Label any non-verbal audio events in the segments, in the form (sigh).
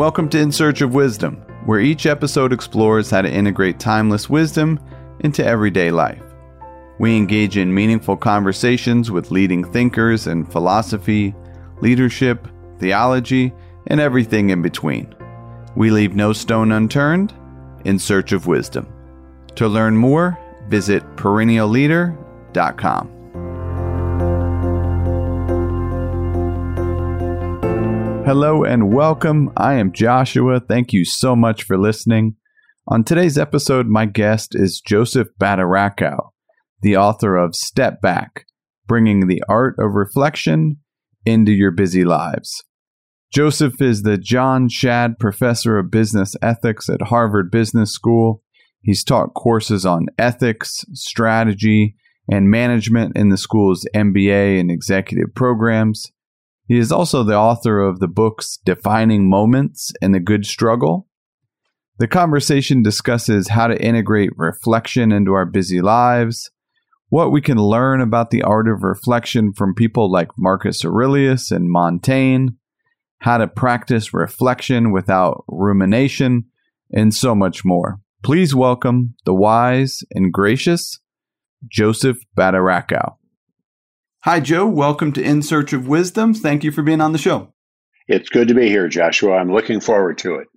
Welcome to In Search of Wisdom, where each episode explores how to integrate timeless wisdom into everyday life. We engage in meaningful conversations with leading thinkers in philosophy, leadership, theology, and everything in between. We leave no stone unturned in search of wisdom. To learn more, visit perennialleader.com. Hello and welcome. I am Joshua. Thank you so much for listening. On today's episode, my guest is Joseph Badaracco, the author of Step Back Bringing the Art of Reflection into Your Busy Lives. Joseph is the John Shad Professor of Business Ethics at Harvard Business School. He's taught courses on ethics, strategy, and management in the school's MBA and executive programs. He is also the author of the books Defining Moments and The Good Struggle. The conversation discusses how to integrate reflection into our busy lives, what we can learn about the art of reflection from people like Marcus Aurelius and Montaigne, how to practice reflection without rumination, and so much more. Please welcome the wise and gracious Joseph Badaracco. Hi, Joe. Welcome to In Search of Wisdom. Thank you for being on the show. It's good to be here, Joshua. I'm looking forward to it.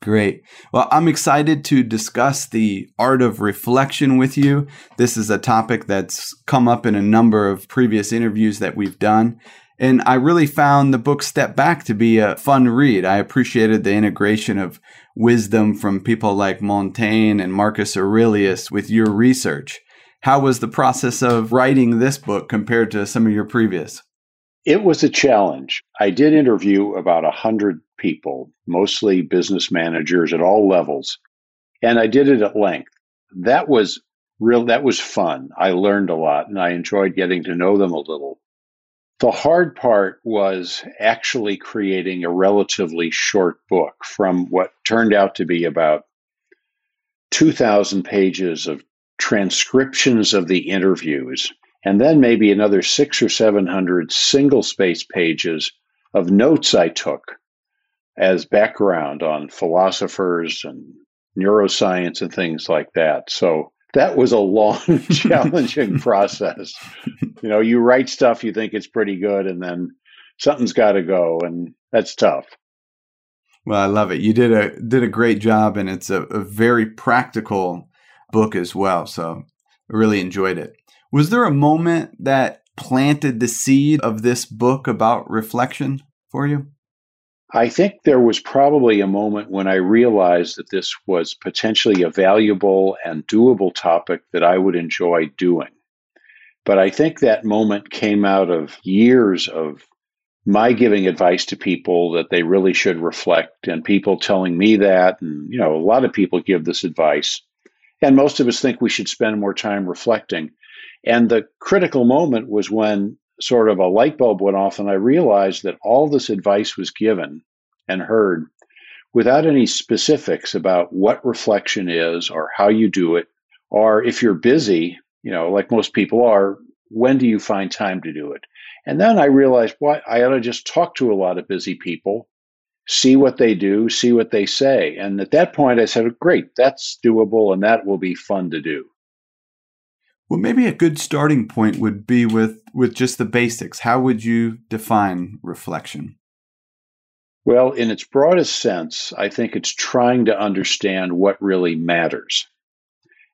Great. Well, I'm excited to discuss the art of reflection with you. This is a topic that's come up in a number of previous interviews that we've done. And I really found the book Step Back to be a fun read. I appreciated the integration of wisdom from people like Montaigne and Marcus Aurelius with your research. How was the process of writing this book compared to some of your previous? It was a challenge. I did interview about 100 people, mostly business managers at all levels, and I did it at length. That was real that was fun. I learned a lot and I enjoyed getting to know them a little. The hard part was actually creating a relatively short book from what turned out to be about 2,000 pages of transcriptions of the interviews, and then maybe another six or 700 single space pages of notes I took as background on philosophers and neuroscience and things like that. So that was a long, (laughs) challenging (laughs) process. You know, you write stuff, you think it's pretty good, and then something's got to go, and that's tough. Well, I love it. You did a did a great job, and it's a, a very practical book as well. So I really enjoyed it. Was there a moment that planted the seed of this book about reflection for you? I think there was probably a moment when I realized that this was potentially a valuable and doable topic that I would enjoy doing. But I think that moment came out of years of my giving advice to people that they really should reflect and people telling me that and you know a lot of people give this advice and most of us think we should spend more time reflecting. And the critical moment was when sort of a light bulb went off, and I realized that all this advice was given and heard without any specifics about what reflection is or how you do it, or if you're busy, you know, like most people are, when do you find time to do it? And then I realized, what I ought to just talk to a lot of busy people see what they do, see what they say. And at that point, I said, great, that's doable and that will be fun to do. Well, maybe a good starting point would be with, with just the basics. How would you define reflection? Well, in its broadest sense, I think it's trying to understand what really matters.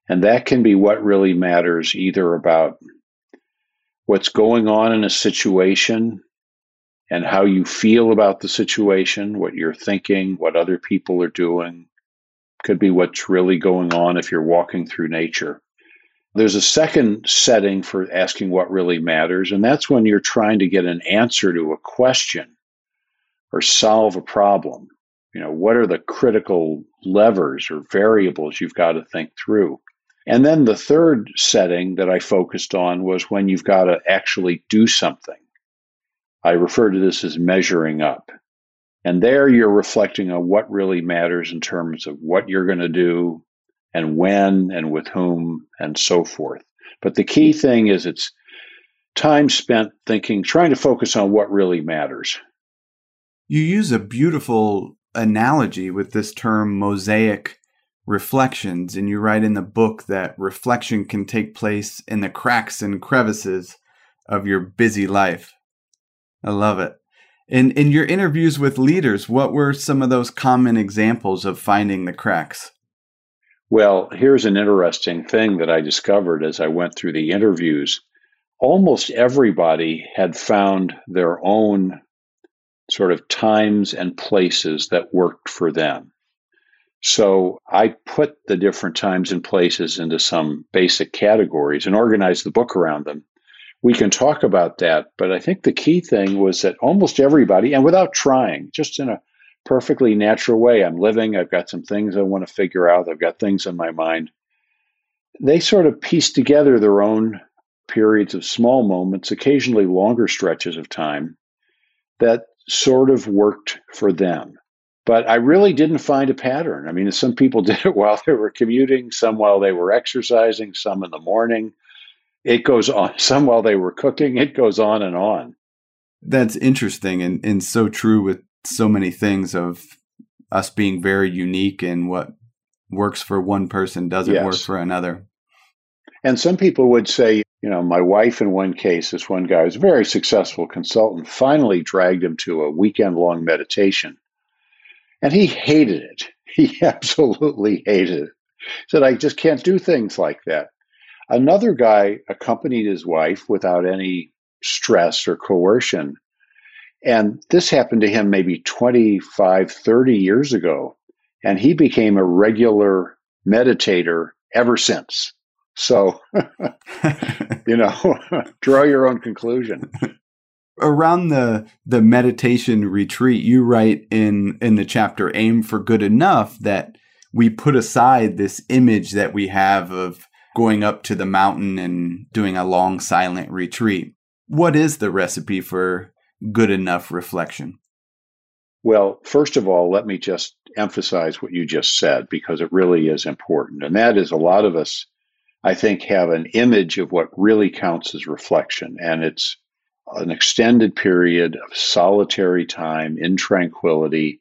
And that can be what really matters either about what's going on in a situation and how you feel about the situation, what you're thinking, what other people are doing. Could be what's really going on if you're walking through nature. There's a second setting for asking what really matters, and that's when you're trying to get an answer to a question or solve a problem. You know, what are the critical levers or variables you've got to think through? And then the third setting that I focused on was when you've got to actually do something I refer to this as measuring up. And there you're reflecting on what really matters in terms of what you're going to do and when and with whom and so forth. But the key thing is it's time spent thinking, trying to focus on what really matters. You use a beautiful analogy with this term mosaic reflections. And you write in the book that reflection can take place in the cracks and crevices of your busy life. I love it. In in your interviews with leaders, what were some of those common examples of finding the cracks? Well, here's an interesting thing that I discovered as I went through the interviews. Almost everybody had found their own sort of times and places that worked for them. So I put the different times and places into some basic categories and organized the book around them we can talk about that. But I think the key thing was that almost everybody, and without trying, just in a perfectly natural way, I'm living, I've got some things I want to figure out, I've got things in my mind. They sort of piece together their own periods of small moments, occasionally longer stretches of time, that sort of worked for them. But I really didn't find a pattern. I mean, some people (laughs) did it while they were commuting, some while they were exercising, some in the morning, it goes on. (laughs) Some while they were cooking, it goes on and on. That's interesting and, and so true with so many things of us being very unique and what works for one person doesn't yes. work for another. And some people would say, you know, my wife in one case, this one guy was a very successful consultant, finally dragged him to a weekend long meditation. And he hated it. (laughs) He absolutely hated it. He said, I just can't do things like that. Another guy accompanied his wife without any stress or coercion. And this happened to him maybe 25, 30 years ago. And he became a regular meditator ever since. So, (laughs) you know, (laughs) draw your own conclusion. Around the the meditation retreat, you write in in the chapter "Aim for Good Enough" that we put aside this image that we have of going up to the mountain and doing a long silent retreat. What is the recipe for good enough reflection? Well, first of all, let me just emphasize what you just said because it really is important. And that is a lot of us, I think, have an image of what really counts as reflection. And it's an extended period of solitary time in tranquility,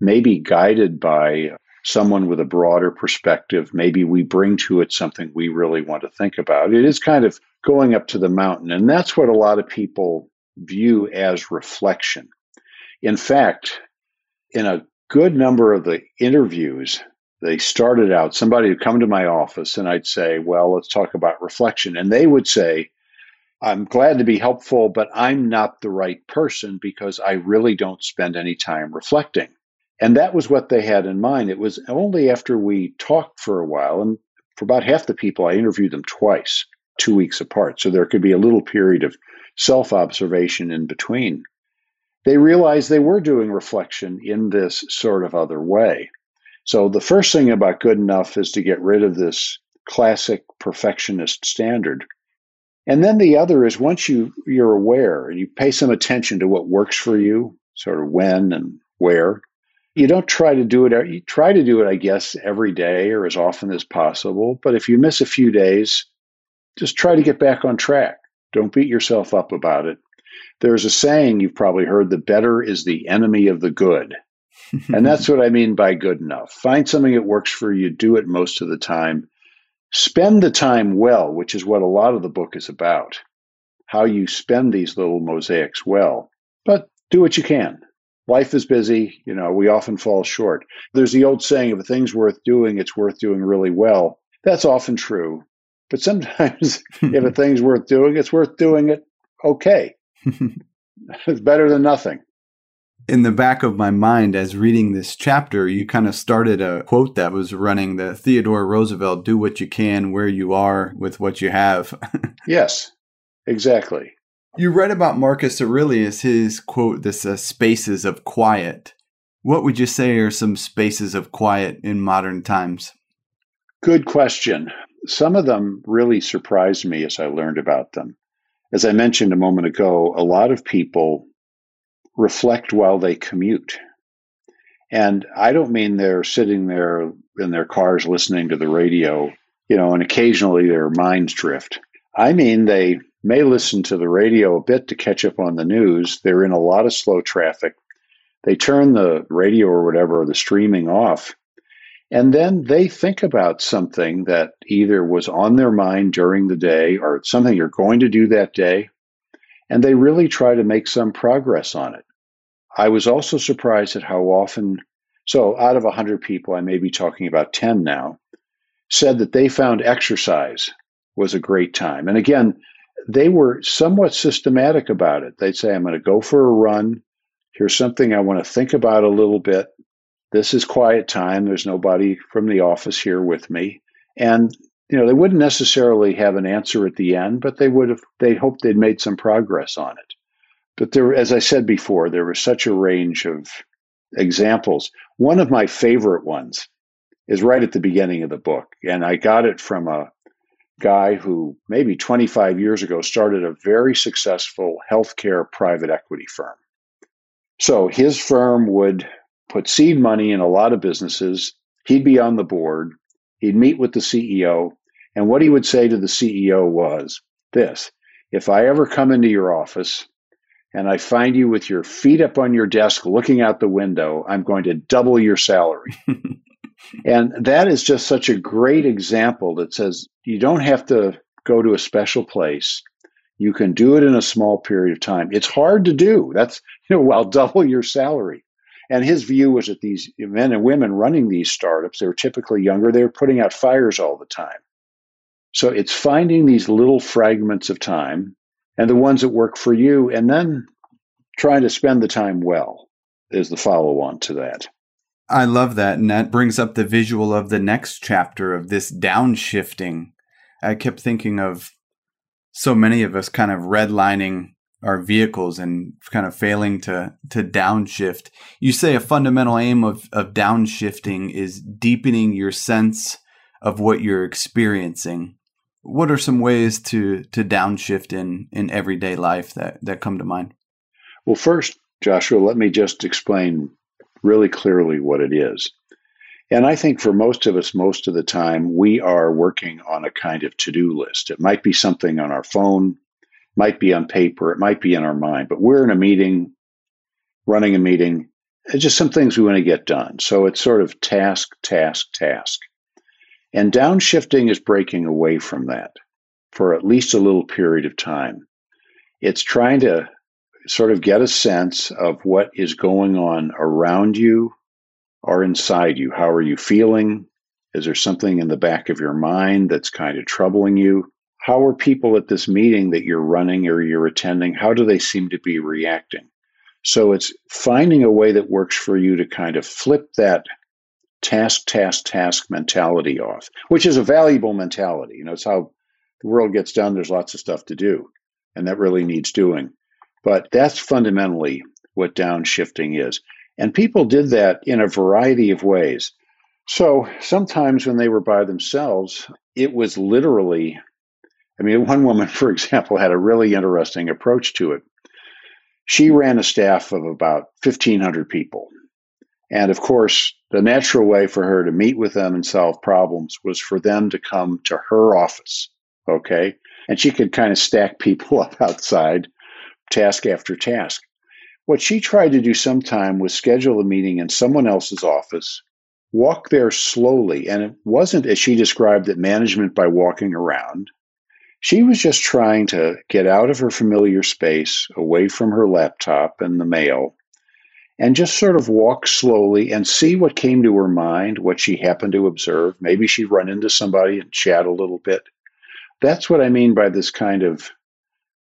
maybe guided by someone with a broader perspective. Maybe we bring to it something we really want to think about. It is kind of going up to the mountain. And that's what a lot of people view as reflection. In fact, in a good number of the interviews, they started out, somebody would come to my office and I'd say, Well, let's talk about reflection. And they would say, I'm glad to be helpful, but I'm not the right person because I really don't spend any time reflecting. And that was what they had in mind. It was only after we talked for a while, and for about half the people, I interviewed them twice, two weeks apart. So there could be a little period of self observation in between. They realized they were doing reflection in this sort of other way. So the first thing about good enough is to get rid of this classic perfectionist standard. And then the other is once you, you're aware and you pay some attention to what works for you, sort of when and where, you don't try to do it you try to do it i guess every day or as often as possible but if you miss a few days just try to get back on track. Don't beat yourself up about it. There's a saying you've probably heard the better is the enemy of the good. (laughs) And that's what i mean by good enough. Find something that works for you do it most of the time. Spend the time well which is what a lot of the book is about. How you spend these little mosaics well but do what you can life is busy. You know, we often fall short. There's the old saying if a thing's worth doing, it's worth doing really well. That's often true. But sometimes (laughs) if a (laughs) thing's worth doing, it's worth doing it okay. (laughs) it's better than nothing. In the back of my mind, as reading this chapter, you kind of started a quote that was running the Theodore Roosevelt do what you can where you are with what you have. yes, exactly. You read about Marcus Aurelius, his quote, this uh, spaces of quiet. What would you say are some spaces of quiet in modern times? Good question. Some of them really surprised me as I learned about them. As I mentioned a moment ago, a lot of people reflect while they commute. And I don't mean they're sitting there in their cars listening to the radio, you know, and occasionally their minds drift. I mean they may listen to the radio a bit to catch up on the news. They're in a lot of slow traffic. They turn the radio or whatever, or the streaming off, and then they think about something that either was on their mind during the day or something you're going to do that day, and they really try to make some progress on it. I was also surprised at how often, so out of 100 people, I may be talking about 10 now, said that they found exercise was a great time. And again, they were somewhat systematic about it. They'd say, I'm going to go for a run. Here's something I want to think about a little bit. This is quiet time. There's nobody from the office here with me. And, you know, they wouldn't necessarily have an answer at the end, but they would have, they hoped they'd made some progress on it. But there, as I said before, there was such a range of examples. One of my favorite ones is right at the beginning of the book. And I got it from a guy who maybe 25 years ago started a very successful healthcare private equity firm. So his firm would put seed money in a lot of businesses. He'd be on the board. He'd meet with the CEO. And what he would say to the CEO was this If I ever come into your office and I find you with your feet up on your desk looking out the window, I'm going to double your salary. (laughs) and that is just such a great example that says you don't have to go to a special place. You can do it in a small period of time. It's hard to do. That's, you know, while (laughs) double your salary. And his view was that these men and women running these startups, they were typically younger, they were putting out fires all the time. So it's finding these little fragments of time and the ones that work for you, and then trying to spend the time well is the follow on to that. I love that. And that brings up the visual of the next chapter of this downshifting. I kept thinking of so many of us kind of redlining our vehicles and kind of failing to to downshift. You say a fundamental aim of, of downshifting is deepening your sense of what you're experiencing. What are some ways to to downshift in in everyday life that that come to mind? Well, first, Joshua, let me just explain really clearly what it is. And I think for most of us, most of the time, we are working on a kind of to do list. It might be something on our phone, might be on paper, it might be in our mind, but we're in a meeting, running a meeting, it's just some things we want to get done. So it's sort of task, task, task. And downshifting is breaking away from that for at least a little period of time. It's trying to sort of get a sense of what is going on around you or inside you. How are you feeling? Is there something in the back of your mind that's kind of troubling you? How are people at this meeting that you're running or you're attending? How do they seem to be reacting? So it's finding a way that works for you to kind of flip that task, task, task mentality off, which is a valuable mentality. You know, it's how the world gets done. There's lots of stuff to do, and that really needs doing. But that's fundamentally what downshifting is. And people did that in a variety of ways. So sometimes when they were by themselves, it was literally, I mean, one woman, (laughs) for example, had a really interesting approach to it. She ran a staff of about 1,500 people. And of course, the natural way for her to meet with them and solve problems was for them to come to her office. Okay. And she could kind of stack (laughs) people up outside, task after task. What she tried to do sometime was schedule a meeting in someone else's office, walk there slowly. And it wasn't, as she described it, management by walking around. She was just trying to get out of her familiar space, away from her laptop and the mail, and just sort of walk slowly and see what came to her mind, what she happened to observe. Maybe she'd run into somebody and chat a little bit. That's what I mean by this kind of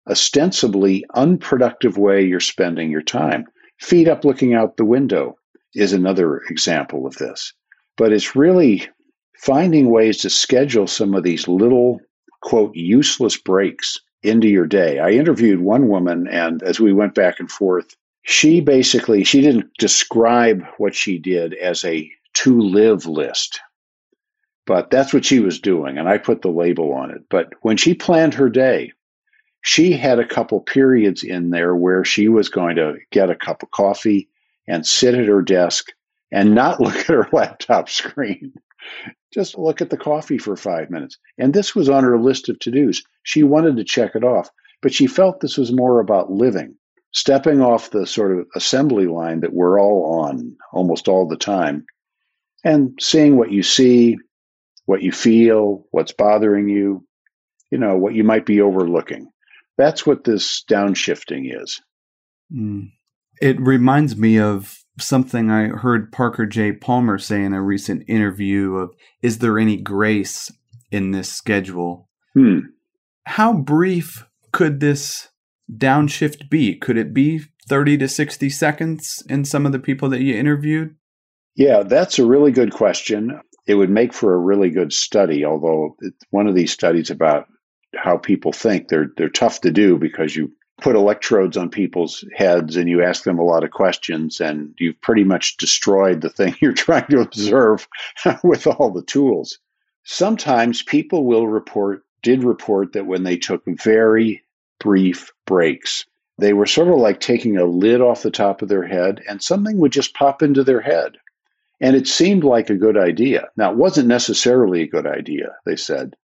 ostensibly unproductive way you're spending your time. Feet up looking out the window is another example of this. But it's really finding ways to schedule some of these little, quote, useless breaks into your day. I interviewed one woman, and as we went back and forth, she basically she didn't describe what she did as a to live list but that's what she was doing and i put the label on it but when she planned her day she had a couple periods in there where she was going to get a cup of coffee and sit at her desk and not (laughs) look at her laptop screen. Just look at the coffee for five minutes. And this was on her list of to dos. She wanted to check it off, but she felt this was more about living stepping off the sort of assembly line that we're all on almost all the time and seeing what you see, what you feel, what's bothering you, you know, what you might be overlooking. That's what this downshifting is. Mm. It reminds me of something I heard Parker J. Palmer say in a recent interview of is there any grace in this schedule? Hmm. How brief could this downshift be? Could it be 30 to 60 seconds in some of the people that you interviewed? Yeah, that's a really good question. It would make for a really good study, although one of these studies about how people think they're they're tough to do because you put electrodes on people's heads and you ask them a lot of questions and you've pretty much destroyed the thing (laughs) you're trying to observe (laughs) with all the tools. Sometimes people will report did report that when they took very brief breaks, they were sort of like taking a lid off the top of their head and something would just pop into their head. And it seemed like a good idea. Now, it wasn't necessarily a good idea, they said.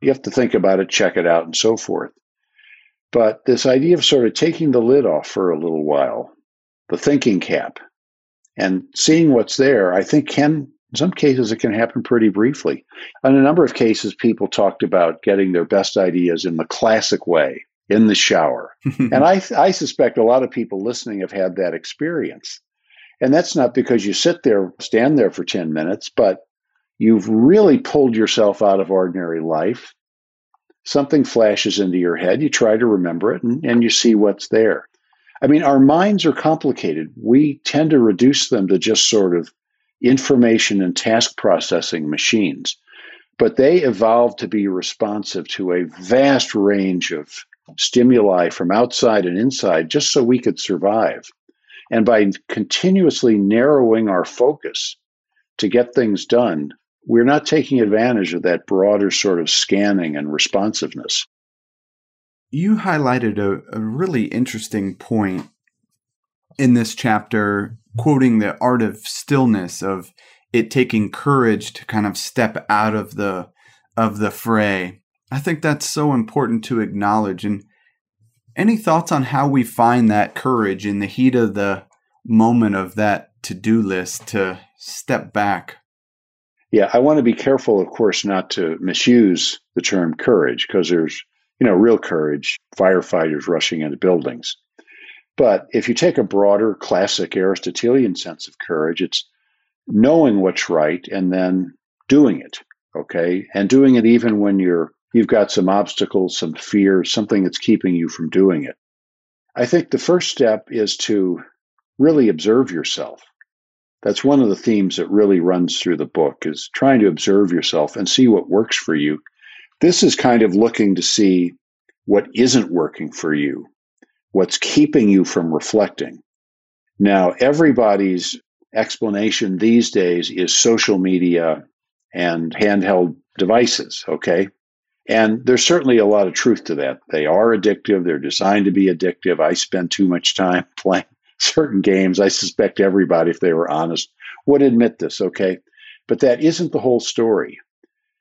You have to think about it, check it out, and so forth. But this idea of sort of taking the lid off for a little while, the thinking cap, and seeing what's there, I think can, in some cases, it can happen pretty briefly. In a number of cases, people talked about getting their best ideas in the classic way, in the shower. (laughs) and I, I suspect a lot of people listening have had that experience. And that's not because you sit there, stand there for 10 minutes, but you've really pulled yourself out of ordinary life. Something flashes into your head, you try to remember it, and, and you see what's there. I mean, our minds are complicated. We tend to reduce them to just sort of information and task processing machines. But they evolved to be responsive to a vast range of stimuli from outside and inside just so we could survive. And by continuously narrowing our focus to get things done, we're not taking advantage of that broader sort of scanning and responsiveness. You highlighted a, a really interesting point in this chapter, quoting the art of stillness, of it taking courage to kind of step out of the of the fray. I think that's so important to acknowledge. And any thoughts on how we find that courage in the heat of the moment of that to do list to step back? Yeah, I want to be careful, of course, not to misuse the term courage because there's, you know, real courage, firefighters rushing into buildings. But if you take a broader classic Aristotelian sense of courage, it's knowing what's right and then doing it, okay? And doing it even when you're you've got some obstacles, some fear, something that's keeping you from doing it. I think the first step is to really observe yourself. That's one of the themes that really runs through the book is trying to observe yourself and see what works for you. This is kind of looking to see what isn't working for you, what's keeping you from reflecting. Now, everybody's explanation these days is social media and handheld devices, okay? And there's certainly a lot of truth to that. They are addictive. They're designed to be addictive. I spend too much time (laughs) playing certain games. I suspect everybody, if they were honest, would admit this, okay? But that isn't the whole story.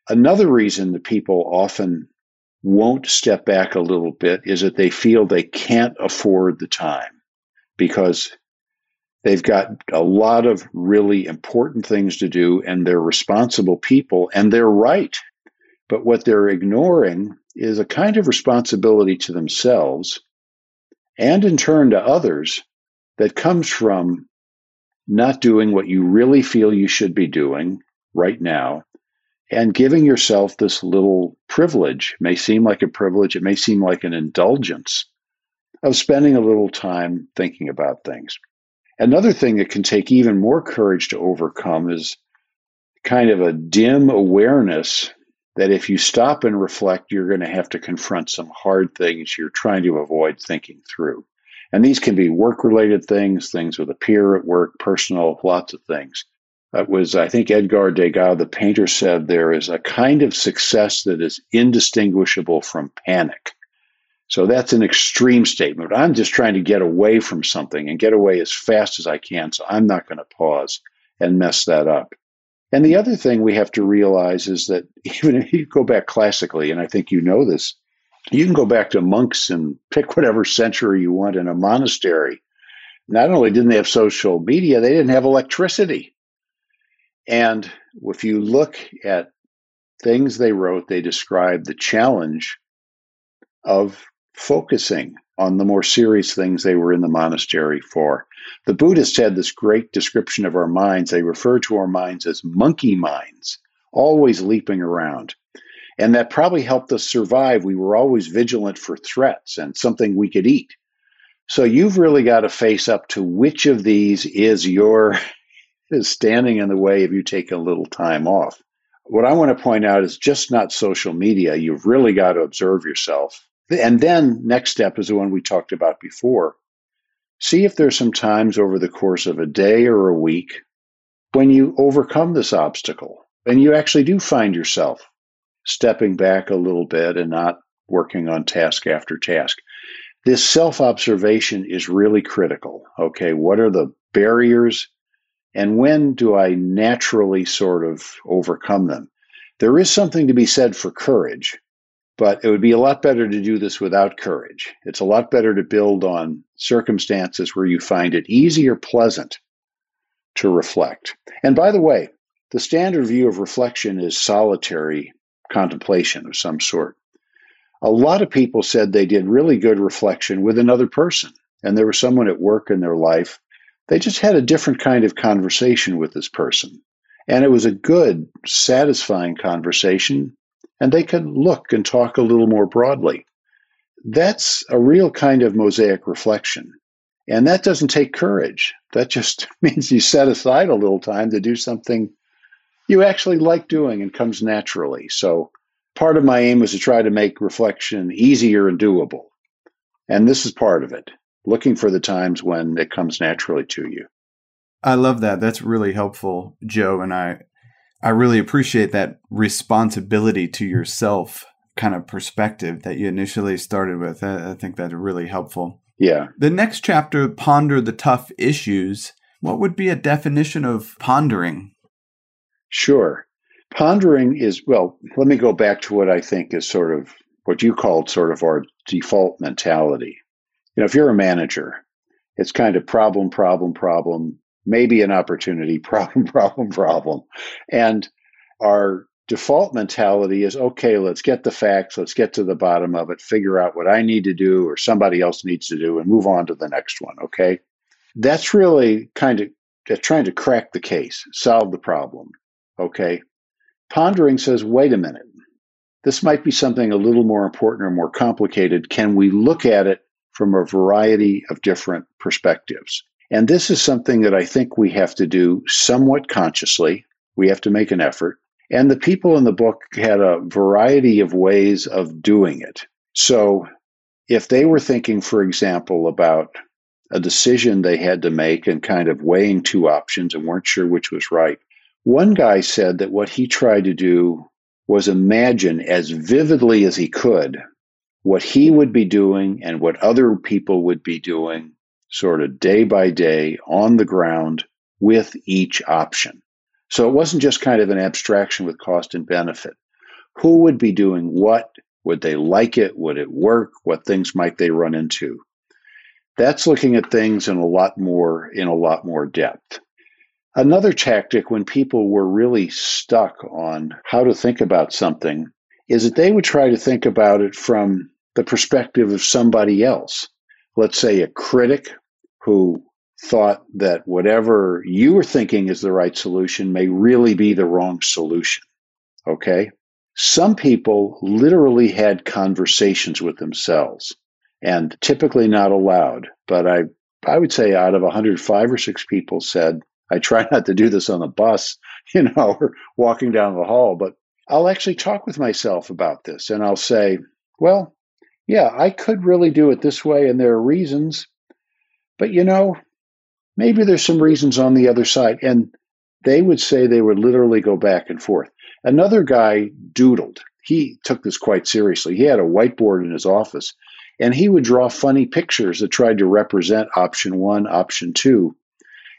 Another reason that people often won't step back a little bit is that they feel they can't afford the time because they've got a lot of really important things to do and they're responsible people and they're right. But what they're ignoring is a kind of responsibility to themselves and in turn to others that comes from not doing what you really feel you should be doing right now and giving yourself this little privilege. It may seem like a privilege. It may seem like an indulgence of spending a little time thinking about things. Another thing that can take even more courage to overcome is kind of a dim awareness that if you stop and reflect, you're going to have to confront some hard things you're trying to avoid thinking through. And these can be work related things, things with a peer at work, personal, lots of things. That was, I think, Edgar Degas, the painter, said there is a kind of success that is indistinguishable from panic. So that's an extreme statement. I'm just trying to get away from something and get away as fast as I can. So I'm not going to pause and mess that up. And the other thing we have to realize is that (laughs) even if you go back classically, and I think you know this, You can go back to monks and pick whatever century you want in a monastery. Not only didn't they have social media, they didn't have electricity. And if you look at things they wrote, they describe the challenge of focusing on the more serious things they were in the monastery for. The Buddhists had this great description of our minds. They refer to our minds as monkey minds, always leaping around. And that probably helped us survive. We were always vigilant for threats and something we could eat. So you've really got to face up to which of these is your (laughs) is standing in the way of you taking a little time off. What I want to point out is just not social media. You've really got to observe yourself. And then next step is the one we talked about before. See if there's some times over the course of a day or a week when you overcome this obstacle and you actually do find yourself stepping back a little bit and not working on task after task. This self observation is really critical. Okay, what are the barriers and when do I naturally sort of overcome them? There is something to be said for courage, but it would be a lot better to do this without courage. It's a lot better to build on circumstances where you find it easy or pleasant to reflect. And by the way, the standard view of reflection is solitary contemplation of some sort. A lot of people said they did really good reflection with another person, and there was someone at work in their life they just had a different kind of conversation with this person. And it was a good, satisfying conversation, and they could look and talk a little more broadly. That's a real kind of mosaic reflection. And that doesn't take courage. That just (laughs) means you set aside a little time to do something you actually like doing and comes naturally. So, part of my aim was to try to make reflection easier and doable. And this is part of it looking for the times when it comes naturally to you. I love that. That's really helpful, Joe, and I I really appreciate that responsibility to yourself kind of perspective that you initially started with. I, I think that's really helpful. Yeah. The next chapter, ponder the tough issues. What would be a definition of pondering? Sure. Pondering is, well, let me go back to what I think is sort of what you called sort of our default mentality you know, if you're a manager, it's kind of problem, problem, problem, maybe an opportunity, (laughs) problem, problem, problem. And our default mentality is okay, let's get the facts, let's get to the bottom of it, figure out what I need to do or somebody else needs to do, and move on to the next one. Okay. That's really kind of trying to crack the case, solve the problem. Okay. Pondering says, wait a minute, this might be something a little more important or more complicated. Can we look at it from a variety of different perspectives. And this is something that I think we have to do somewhat consciously. We have to make an effort. And the people in the book had a variety of ways of doing it. So if they were thinking, for example, about a decision they had to make and kind of weighing two options and weren't sure which was right, one guy said that what he tried to do was imagine as vividly as he could what he would be doing and what other people would be doing, sort of day by day on the ground with each option. So it wasn't just kind of an abstraction with cost and benefit. Who would be doing what? Would they like it? Would it work? What things might they run into? That's looking at things in a lot more in a lot more depth. Another tactic when people were really stuck on how to think about something is that they would try to think about it from the perspective of somebody else. Let's say a critic who thought that whatever you were thinking is the right solution may really be the wrong solution. Okay? Some people literally had conversations with themselves and typically not allowed, but I I would say out of 105 or 6 people said, I try not to do this on the bus, (laughs) you know, or walking down the hall, but I'll actually talk with myself about this and I'll say, well, yeah, I could really do it this way, and there are reasons. But you know, maybe there's some reasons on the other side. And they would say they would literally go back and forth. Another guy doodled. He took this quite seriously. He had a whiteboard in his office, and he would draw funny pictures that tried to represent option one, option two.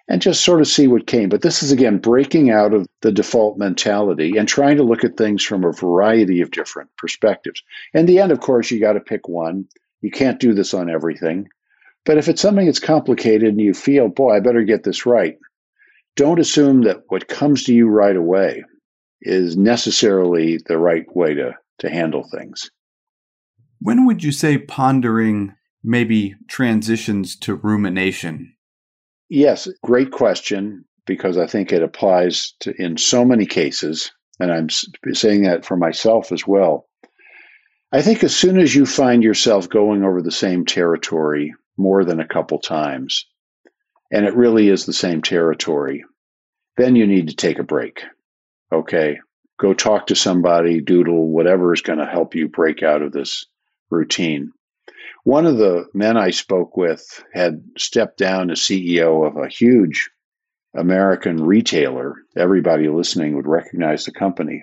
And just sort of see what came. But this is again breaking out of the default mentality and trying to look at things from a variety of different perspectives. In the end, of course, you got to pick one. You can't do this on everything. But if it's something that's complicated and you feel, boy, I better get this right, don't assume that what comes to you right away is necessarily the right way to, to handle things. When would you say pondering maybe transitions to rumination? Yes, great question because I think it applies to in so many cases and I'm saying that for myself as well. I think as soon as you find yourself going over the same territory more than a couple times, and it really is the same territory, then you need to take a break. Okay, go talk to somebody, doodle, whatever is going to help you break out of this routine. One of the men I spoke with had stepped down as CEO of a huge American retailer. Everybody listening would recognize the company.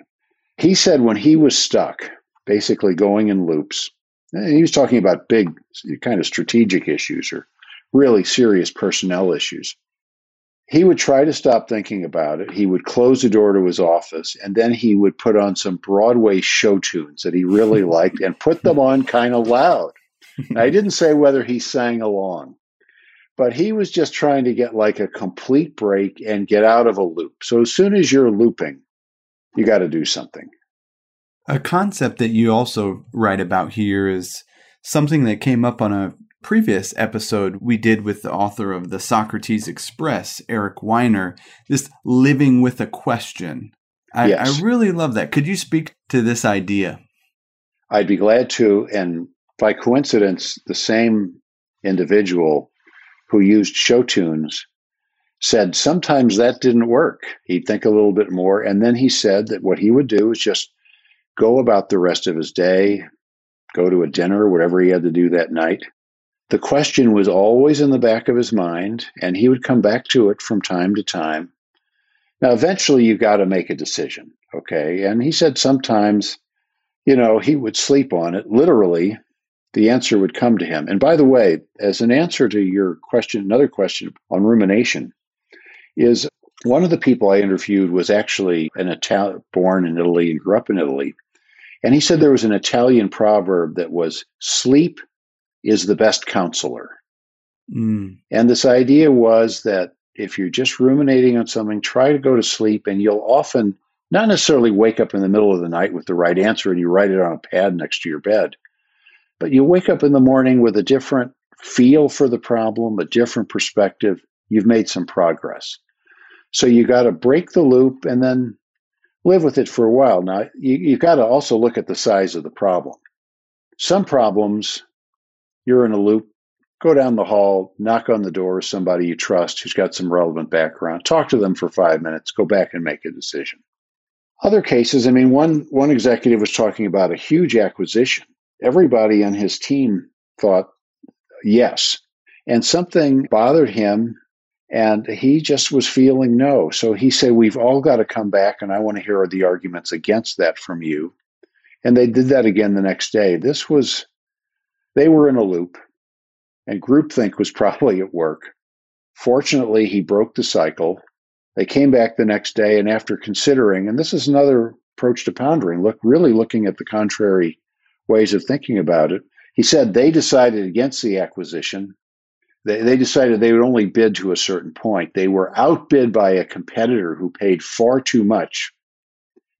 He said when he was stuck, basically going in loops, he was talking about big kind of strategic issues or really serious personnel issues. He would try to stop thinking about it. He would close the door to his office and then he would put on some Broadway show tunes that he really (laughs) liked and put them on kind of loud. I didn't say whether he sang along, but he was just trying to get like a complete break and get out of a loop. So as soon as you're looping, you got to do something. A concept that you also write about here is something that came up on a previous episode we did with the author of the Socrates Express, Eric Weiner, this living with a question. I, yes. I really love that. Could you speak to this idea? I'd be glad to. And by coincidence, the same individual who used show tunes said sometimes that didn't work. He'd think a little bit more. And then he said that what he would do is just go about the rest of his day, go to a dinner, whatever he had to do that night. The question was always in the back of his mind, and he would come back to it from time to time. Now, eventually, you've got to make a decision, okay? And he said sometimes, you know, he would sleep on it. Literally, the answer would come to him. And by the way, as an answer to your question, another question on rumination is one of the people I interviewed was actually an Italian born in Italy and grew up in Italy. And he said there was an Italian proverb that was sleep is the best counselor. Mm. And this idea was that if you're just ruminating on something, try to go to sleep, and you'll often not necessarily wake up in the middle of the night with the right answer and you write it on a pad next to your bed, but you wake up in the morning with a different feel for the problem, a different perspective. You've made some progress. So you got to break the loop and then live with it for a while. Now, you, you've got to also look at the size of the problem. Some problems you're in a loop, go down the hall, knock on the door of somebody you trust who's got some relevant background, talk to them for five minutes, go back and make a decision. Other cases, I mean, one one executive was talking about a huge acquisition. Everybody on his team thought yes, and something bothered him, and he just was feeling no. So he said, "We've all got to come back, and I want to hear the arguments against that from you." And they did that again the next day. This was they were in a loop, and groupthink was (laughs) probably at work. Fortunately, he broke the cycle. They came back the next day, and after considering, and this is another approach to pondering, look, really looking at the contrary ways of thinking about it, he said they decided against the acquisition. They, they decided they would only bid to a certain point. They were outbid by a competitor who paid far too much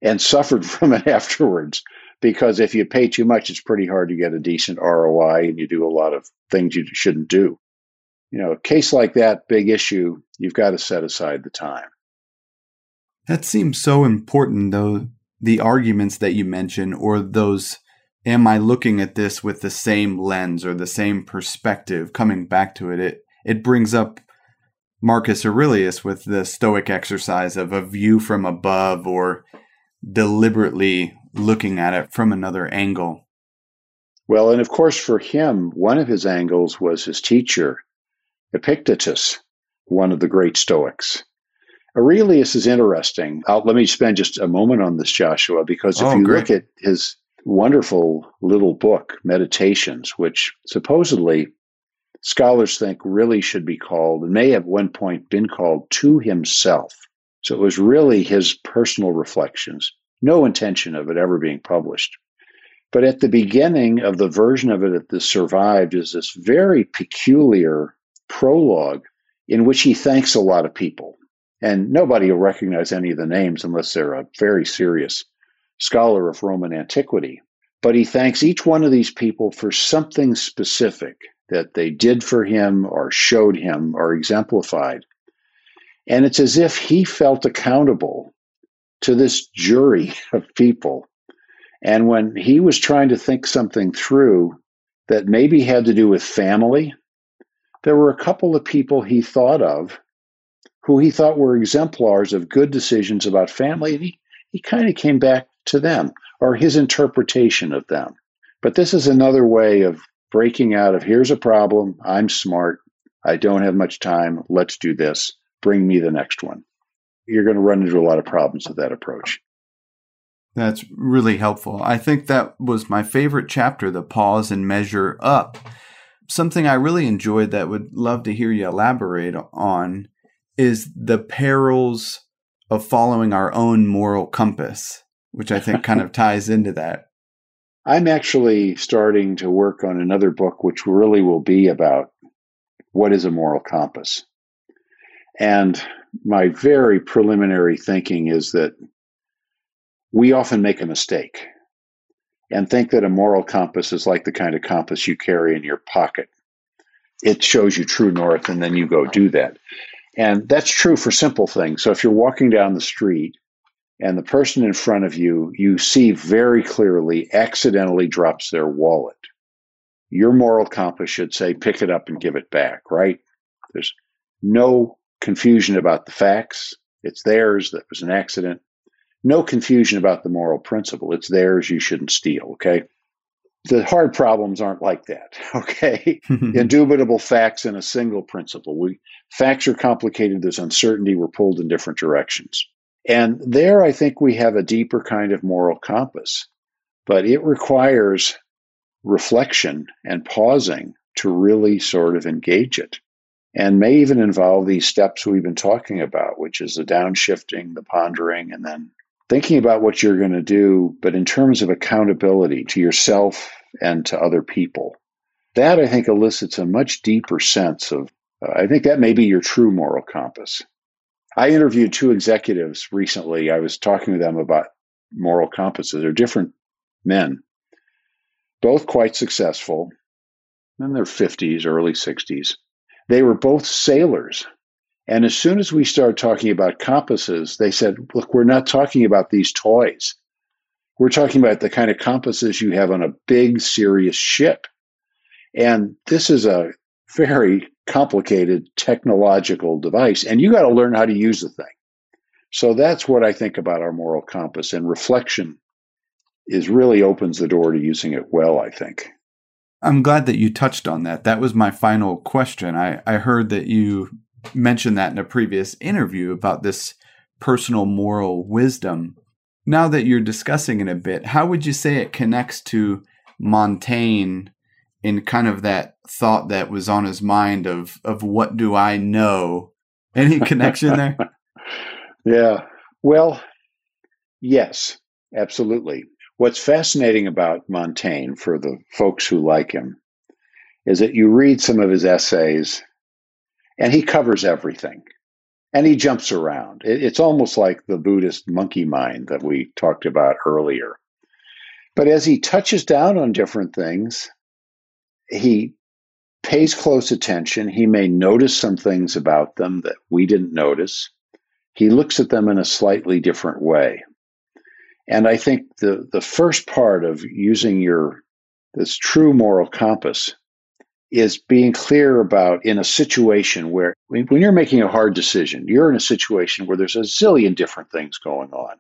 and suffered (laughs) from it afterwards because if you pay too much, it's pretty hard to get a decent ROI and you do a lot of things you shouldn't do. You know, a case like that, big issue, you've got to set aside the time. That seems so important, though, the arguments that you mention, or those, am I looking at this with the same lens or the same perspective, coming back to it, it, it brings up Marcus Aurelius with the Stoic exercise of a view from above or deliberately looking at it from another angle. Well, and of course, for him, one of his angles was his teacher, Epictetus, one of the great Stoics. Aurelius is interesting. I'll, let me spend just a moment on this, Joshua, because if oh, you great. look at his wonderful little book, Meditations, which supposedly scholars think really should be called, and may at one point been called, To Himself. So it was really his personal reflections, no intention of it ever being published. But at the beginning of the version of it that survived is this very peculiar prologue in which he thanks a lot of people. And nobody will recognize any of the names unless they're a very serious scholar of Roman antiquity. But he thanks each one of these people for something specific that they did for him or showed him or exemplified. And it's as if he felt accountable to this jury of people. And when he was trying to think something through that maybe had to do with family, there were a couple of people he thought of who he thought were exemplars of good decisions about family. And he, he kind of came back to them or his interpretation of them. But this is another way of breaking out of here's a problem, I'm smart, I don't have much time, let's do this, bring me the next one. You're going to run into a lot of problems with that approach. That's really helpful. I think that was my favorite chapter, the pause and measure up. Something I really enjoyed that would love to hear you elaborate on is the perils of following our own moral compass which I think kind of (laughs) ties into that. I'm actually starting to work on another book, which really will be about what is a moral compass. And my very preliminary thinking is that we often make a mistake and think that a moral compass is like the kind of compass you carry in your pocket. It shows you true north, and then you go do that. And that's true for simple things. So if you're walking down the street and the person in front of you, you see very clearly, accidentally drops their wallet. Your moral compass should say, pick it up and give it back, right? There's no confusion about the facts. It's theirs. That was an accident. No confusion about the moral principle. It's theirs. You shouldn't steal, okay? The hard problems aren't like that, (laughs) okay? (laughs) Indubitable facts and a single principle. We, facts are complicated. There's uncertainty. We're pulled in different directions. And there, I think we have a deeper kind of moral compass, but it requires reflection and pausing to really sort of engage it and may even involve these steps we've been talking about, which is the downshifting, the pondering, and then thinking about what you're going to do, but in terms of accountability to yourself and to other people. That I think elicits a much deeper sense of, uh, I think that may be your true moral compass. I interviewed two executives recently. I was talking to them about moral compasses. They're different men, both quite successful in their 50s, early 60s. They were both sailors. And as soon as we started talking about compasses, they said, Look, we're not talking about these toys. We're talking about the kind of compasses you have on a big, serious ship. And this is a very complicated technological device, and you got to learn how to use the thing. So that's what I think about our moral compass, and reflection is really opens the door to using it well, I think. I'm glad that you touched on that. That was my final question. I, I heard that you mentioned that in a previous interview about this personal moral wisdom. Now that you're discussing it a bit, how would you say it connects to Montaigne in kind of that thought that was on his mind of of what do I know? (laughs) Any connection there? (laughs) yeah. Well, yes, absolutely. What's fascinating about Montaigne for the folks who like him is that you read some of his essays and he covers everything and he jumps around. It's almost like the Buddhist monkey mind that we talked about earlier. But as he touches down on different things, he pays close attention. He may notice some things about them that we didn't notice. He looks at them in a slightly different way. And I think the, the first part of using your this true moral compass is being clear about in a situation where when you're making a hard decision, you're in a situation where there's a zillion different things going on.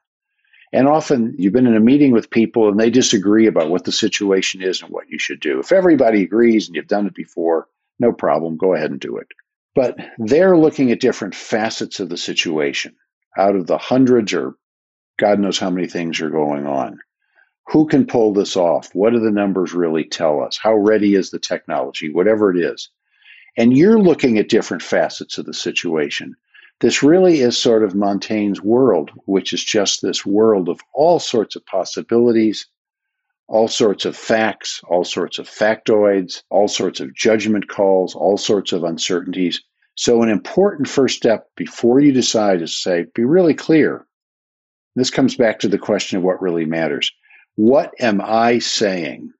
And often you've been in a meeting with people and they disagree about what the situation is and what you should do. If everybody agrees and you've done it before, no problem, go ahead and do it. But they're looking at different facets of the situation out of the hundreds or God knows how many things are going on. Who can pull this off? What do the numbers really tell us? How ready is the technology? Whatever it is. And you're looking at different facets of the situation. This really is sort of Montaigne's world, which is just this world of all sorts of possibilities, all sorts of facts, all sorts of factoids, all sorts of judgment calls, all sorts of uncertainties. So, an important first step before you decide is to say, be really clear. This comes back to the question of what really matters. What am I saying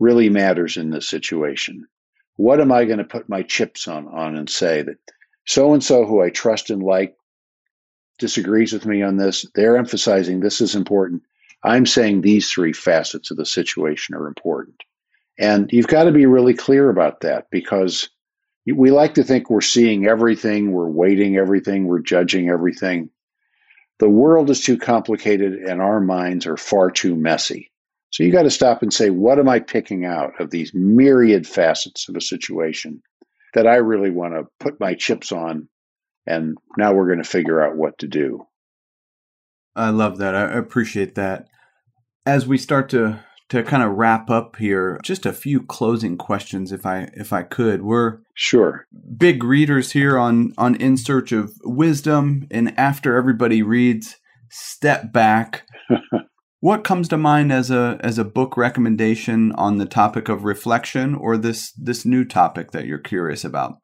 really matters in this situation? What am I going to put my chips on, on and say that so and so, who I trust and like, disagrees with me on this? They're emphasizing this is important. I'm saying these three facets of the situation are important. And you've got to be really clear about that because we like to think we're seeing everything, we're weighting everything, we're judging everything. The world is too complicated and our minds are far too messy. So you got to stop and say, what am I picking out of these myriad facets of a situation that I really want to put my chips on? And now we're going to figure out what to do. I love that. I appreciate that. As we start to to kind of wrap up here, just a few closing questions, if I if I could. We're sure big readers here on on In Search of Wisdom, and after everybody reads, step back. (laughs) what comes to mind as a as a book recommendation on the topic of reflection, or this this new topic that you're curious about?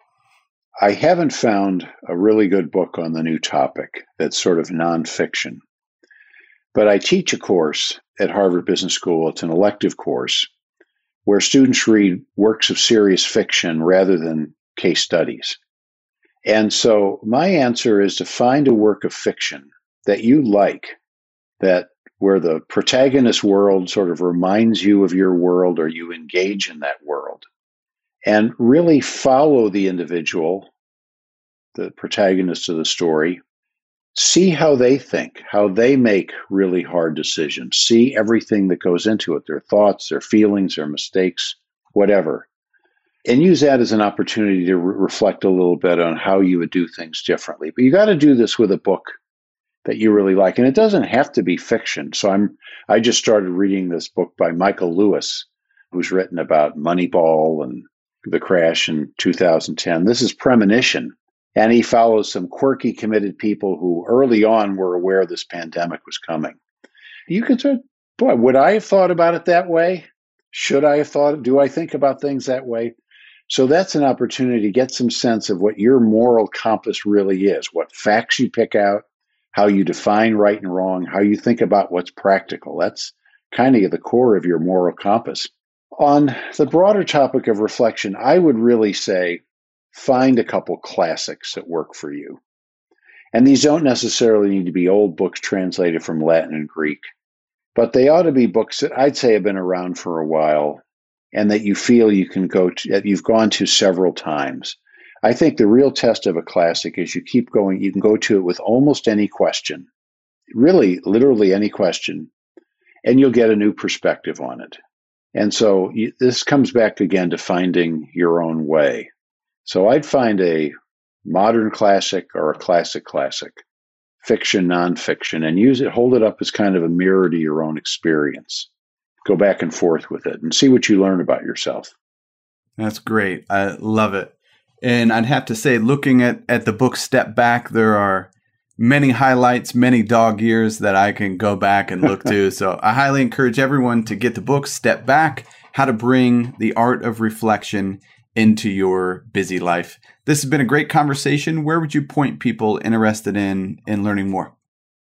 I haven't found a really good book on the new topic that's sort of nonfiction. But I teach a course at Harvard Business School. It's an elective course where students read works of serious fiction rather than case studies. And so my answer is to find a work of fiction that you like, that where the protagonist world sort of reminds you of your world or you engage in that world, and really follow the individual, the protagonist of the story, see how they think, how they make really hard decisions, see everything that goes into it their thoughts, their feelings, their mistakes, whatever. And use that as an opportunity to re- reflect a little bit on how you would do things differently. But you got to do this with a book that you really like. And it doesn't have to be fiction. So I'm I just started reading this book by Michael Lewis, who's written about Moneyball and the crash in 2010. This is Premonition, and he follows some quirky, committed people who early on were aware this pandemic was coming. You could say, boy, would I have thought about it that way? Should I have thought, do I think about things that way? So that's an opportunity to get some sense of what your moral compass really is, what facts you pick out, how you define right and wrong, how you think about what's practical. That's kind of the core of your moral compass. On the broader topic of reflection, I would really say find a couple classics that work for you. And these don't necessarily need to be old books translated from Latin and Greek, but they ought to be books that I'd say have been around for a while and that you feel you can go to, that you've gone to several times. I think the real test of a classic is you keep going, you can go to it with almost any question, really, literally any question, and you'll get a new perspective on it. And so you, this comes back again to finding your own way. So I'd find a modern classic or a classic classic, fiction, nonfiction, and use it, hold it up as kind of a mirror to your own experience. Go back and forth with it and see what you learn about yourself. That's great. I love it. And I'd have to say, looking at, at the book Step Back, there are many highlights, many dog ears that I can go back and look (laughs) to. So I highly encourage everyone to get the book Step Back How to Bring the Art of Reflection into your busy life. This has been a great conversation. Where would you point people interested in in learning more?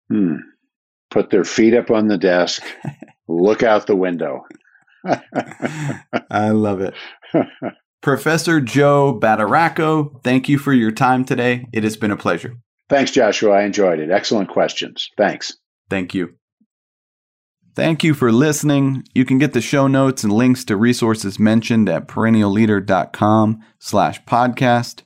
Hmm. Put their feet up on the desk, (laughs) look out the window. (laughs) I love it. Professor Joe Badaracco, thank you for your time today. It has been a pleasure. Thanks, Joshua. I enjoyed it. Excellent questions. Thanks. Thank you. Thank you for listening. You can get the show notes and links to resources mentioned at perennialleader.com slash podcast.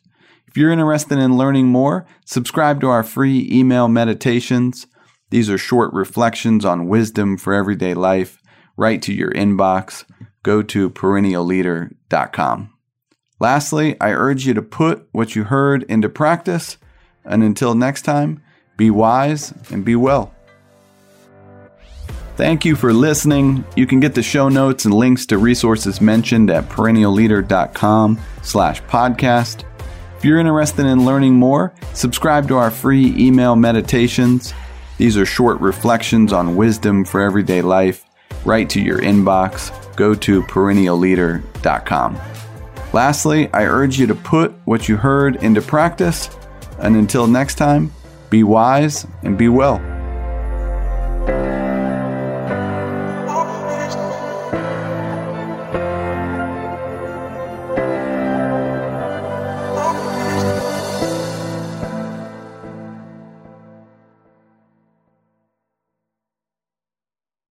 If you're interested in learning more, subscribe to our free email meditations. These are short reflections on wisdom for everyday life right to your inbox. Go to perennialleader.com. Lastly, I urge you to put what you heard into practice. And until next time, be wise and be well. Thank you for listening. You can get the show notes and links to resources mentioned at perennialleader.com slash podcast. If you're interested in learning more, subscribe to our free email meditations. These are short reflections on wisdom for everyday life right to your inbox. Go to perennialleader.com. Lastly, I urge you to put what you heard into practice. And until next time, be wise and be well.